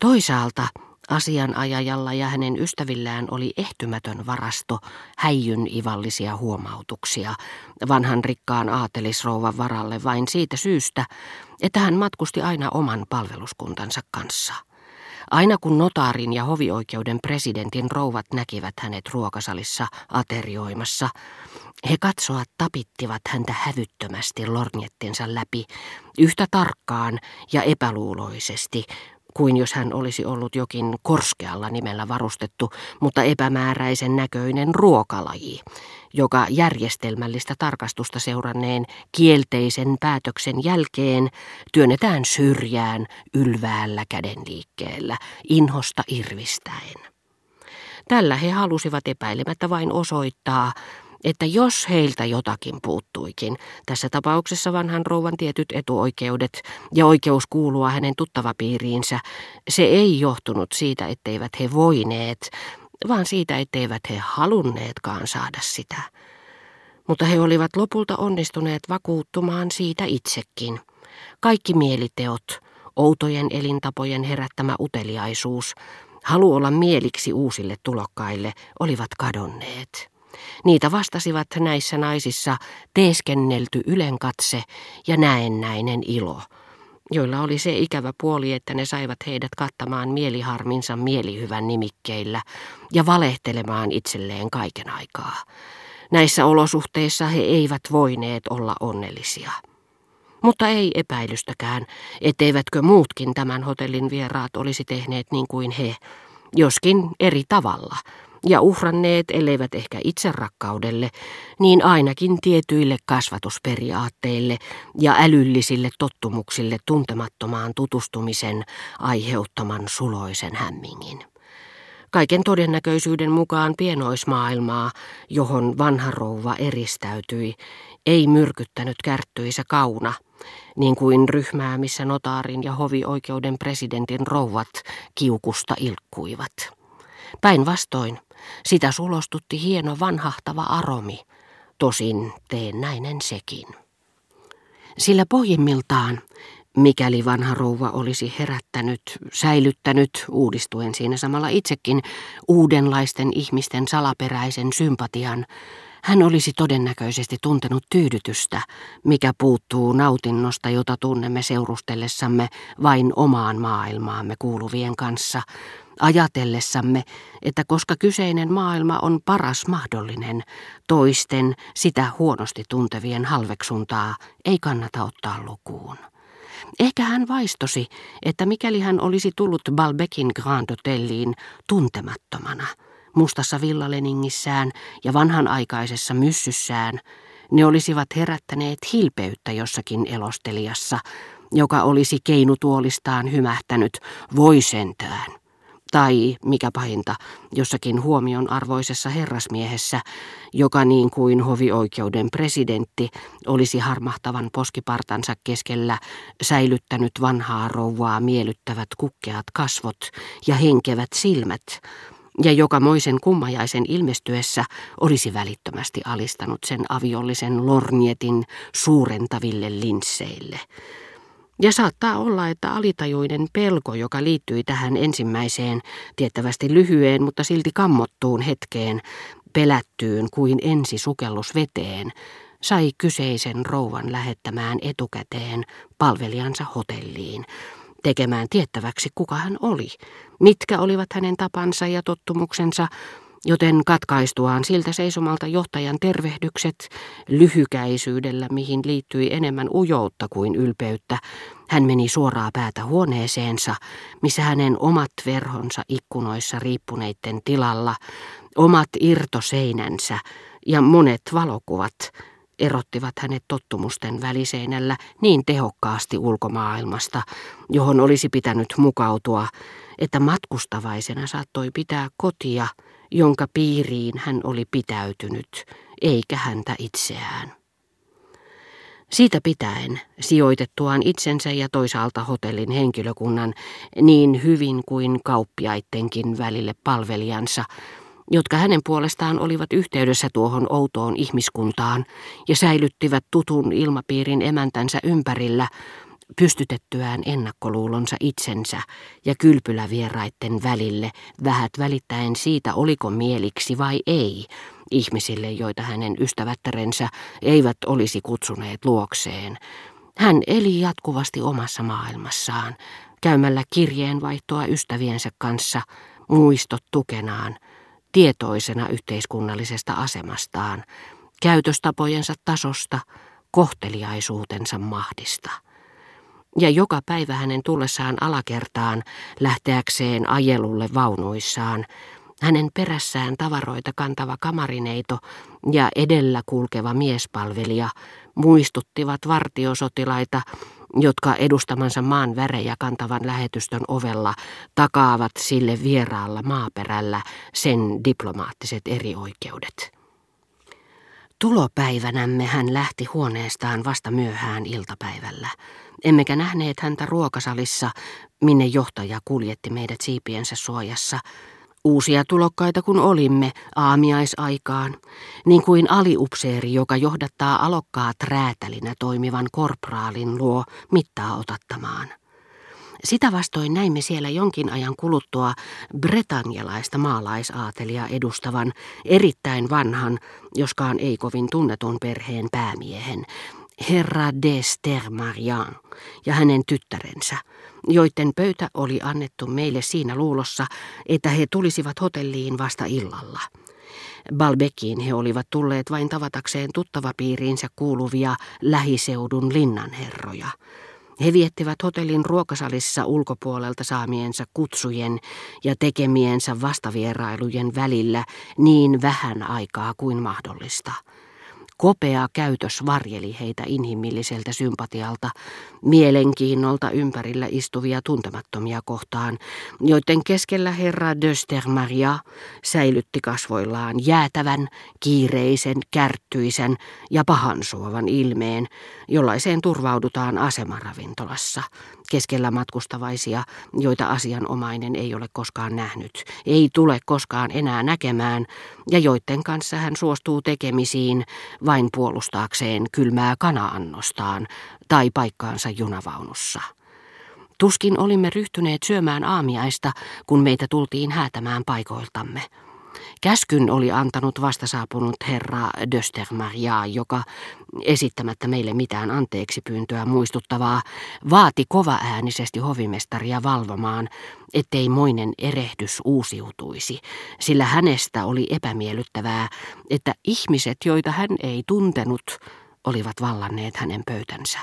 Toisaalta asianajajalla ja hänen ystävillään oli ehtymätön varasto häijyn ivallisia huomautuksia vanhan rikkaan aatelisrouvan varalle vain siitä syystä, että hän matkusti aina oman palveluskuntansa kanssa. Aina kun notaarin ja hovioikeuden presidentin rouvat näkivät hänet ruokasalissa aterioimassa, he katsoa tapittivat häntä hävyttömästi lornjettinsa läpi, yhtä tarkkaan ja epäluuloisesti, kuin jos hän olisi ollut jokin korskealla nimellä varustettu, mutta epämääräisen näköinen ruokalaji, joka järjestelmällistä tarkastusta seuranneen kielteisen päätöksen jälkeen työnnetään syrjään ylväällä kädenliikkeellä, inhosta irvistäen. Tällä he halusivat epäilemättä vain osoittaa, että jos heiltä jotakin puuttuikin, tässä tapauksessa vanhan rouvan tietyt etuoikeudet ja oikeus kuulua hänen tuttavapiiriinsä, se ei johtunut siitä, etteivät he voineet, vaan siitä, etteivät he halunneetkaan saada sitä. Mutta he olivat lopulta onnistuneet vakuuttumaan siitä itsekin. Kaikki mieliteot, outojen elintapojen herättämä uteliaisuus, halu olla mieliksi uusille tulokkaille, olivat kadonneet. Niitä vastasivat näissä naisissa teeskennelty ylenkatse ja näennäinen ilo, joilla oli se ikävä puoli, että ne saivat heidät kattamaan mieliharminsa mielihyvän nimikkeillä ja valehtelemaan itselleen kaiken aikaa. Näissä olosuhteissa he eivät voineet olla onnellisia. Mutta ei epäilystäkään, etteivätkö muutkin tämän hotellin vieraat olisi tehneet niin kuin he, joskin eri tavalla – ja uhranneet, elleivät ehkä itse rakkaudelle, niin ainakin tietyille kasvatusperiaatteille ja älyllisille tottumuksille tuntemattomaan tutustumisen aiheuttaman suloisen hämmingin. Kaiken todennäköisyyden mukaan pienoismaailmaa, johon vanha rouva eristäytyi, ei myrkyttänyt kärttyisä kauna, niin kuin ryhmää, missä notaarin ja hovioikeuden presidentin rouvat kiukusta ilkkuivat. Päinvastoin, sitä sulostutti hieno vanhahtava aromi, tosin teennäinen sekin. Sillä pohjimmiltaan, mikäli vanha rouva olisi herättänyt, säilyttänyt, uudistuen siinä samalla itsekin, uudenlaisten ihmisten salaperäisen sympatian, hän olisi todennäköisesti tuntenut tyydytystä, mikä puuttuu nautinnosta, jota tunnemme seurustellessamme vain omaan maailmaamme kuuluvien kanssa, ajatellessamme, että koska kyseinen maailma on paras mahdollinen, toisten sitä huonosti tuntevien halveksuntaa ei kannata ottaa lukuun. Ehkä hän vaistosi, että mikäli hän olisi tullut Balbekin Grand Hotelliin tuntemattomana, mustassa villaleningissään ja vanhanaikaisessa myssyssään, ne olisivat herättäneet hilpeyttä jossakin elostelijassa, joka olisi keinutuolistaan hymähtänyt, voi sentään. Tai, mikä pahinta, jossakin huomion arvoisessa herrasmiehessä, joka niin kuin hovioikeuden presidentti olisi harmahtavan poskipartansa keskellä säilyttänyt vanhaa rouvaa miellyttävät kukkeat kasvot ja henkevät silmät, ja joka moisen kummajaisen ilmestyessä olisi välittömästi alistanut sen aviollisen lornietin suurentaville linsseille. Ja saattaa olla, että alitajuinen pelko, joka liittyi tähän ensimmäiseen, tiettävästi lyhyeen, mutta silti kammottuun hetkeen, pelättyyn kuin ensi sukellus veteen, sai kyseisen rouvan lähettämään etukäteen palvelijansa hotelliin, tekemään tiettäväksi kuka hän oli, mitkä olivat hänen tapansa ja tottumuksensa, joten katkaistuaan siltä seisomalta johtajan tervehdykset lyhykäisyydellä, mihin liittyi enemmän ujoutta kuin ylpeyttä, hän meni suoraa päätä huoneeseensa, missä hänen omat verhonsa ikkunoissa riippuneiden tilalla, omat irtoseinänsä ja monet valokuvat erottivat hänet tottumusten väliseinällä niin tehokkaasti ulkomaailmasta, johon olisi pitänyt mukautua, että matkustavaisena saattoi pitää kotia, jonka piiriin hän oli pitäytynyt, eikä häntä itseään. Siitä pitäen sijoitettuaan itsensä ja toisaalta hotellin henkilökunnan niin hyvin kuin kauppiaittenkin välille palvelijansa, jotka hänen puolestaan olivat yhteydessä tuohon outoon ihmiskuntaan ja säilyttivät tutun ilmapiirin emäntänsä ympärillä, pystytettyään ennakkoluulonsa itsensä ja kylpylävieraitten välille, vähät välittäen siitä oliko mieliksi vai ei, ihmisille, joita hänen ystävättärensä eivät olisi kutsuneet luokseen. Hän eli jatkuvasti omassa maailmassaan, käymällä kirjeenvaihtoa ystäviensä kanssa, muistot tukenaan, tietoisena yhteiskunnallisesta asemastaan, käytöstapojensa tasosta, kohteliaisuutensa mahdista. Ja joka päivä hänen tullessaan alakertaan lähteäkseen ajelulle vaunuissaan, hänen perässään tavaroita kantava kamarineito ja edellä kulkeva miespalvelija muistuttivat vartiosotilaita, jotka edustamansa maan värejä kantavan lähetystön ovella takaavat sille vieraalla maaperällä sen diplomaattiset erioikeudet. Tulopäivänämme hän lähti huoneestaan vasta myöhään iltapäivällä. Emmekä nähneet häntä ruokasalissa, minne johtaja kuljetti meidät siipiensä suojassa. Uusia tulokkaita kun olimme aamiaisaikaan, niin kuin aliupseeri, joka johdattaa alokkaat räätälinä toimivan korpraalin luo mittaa otattamaan. Sitä vastoin näimme siellä jonkin ajan kuluttua bretanialaista maalaisaatelia edustavan, erittäin vanhan, joskaan ei kovin tunnetun perheen päämiehen, herra de Stermarian ja hänen tyttärensä, joiden pöytä oli annettu meille siinä luulossa, että he tulisivat hotelliin vasta illalla. Balbekiin he olivat tulleet vain tavatakseen tuttavapiiriinsä kuuluvia lähiseudun linnanherroja. He viettivät hotellin ruokasalissa ulkopuolelta saamiensa kutsujen ja tekemiensä vastavierailujen välillä niin vähän aikaa kuin mahdollista. Kopea käytös varjeli heitä inhimilliseltä sympatialta, mielenkiinnolta ympärillä istuvia tuntemattomia kohtaan, joiden keskellä herra Döstermaria säilytti kasvoillaan jäätävän, kiireisen, kärttyisen ja pahansuovan ilmeen, jollaiseen turvaudutaan asemaravintolassa, keskellä matkustavaisia, joita asianomainen ei ole koskaan nähnyt, ei tule koskaan enää näkemään, ja joiden kanssa hän suostuu tekemisiin vain puolustaakseen kylmää kanaannostaan tai paikkaansa junavaunussa. Tuskin olimme ryhtyneet syömään aamiaista, kun meitä tultiin häätämään paikoiltamme. Käskyn oli antanut vastasaapunut herra Döstermaria, joka, esittämättä meille mitään anteeksi pyyntöä muistuttavaa, vaati kovaäänisesti hovimestaria valvomaan, ettei moinen erehdys uusiutuisi, sillä hänestä oli epämiellyttävää, että ihmiset, joita hän ei tuntenut, olivat vallanneet hänen pöytänsä.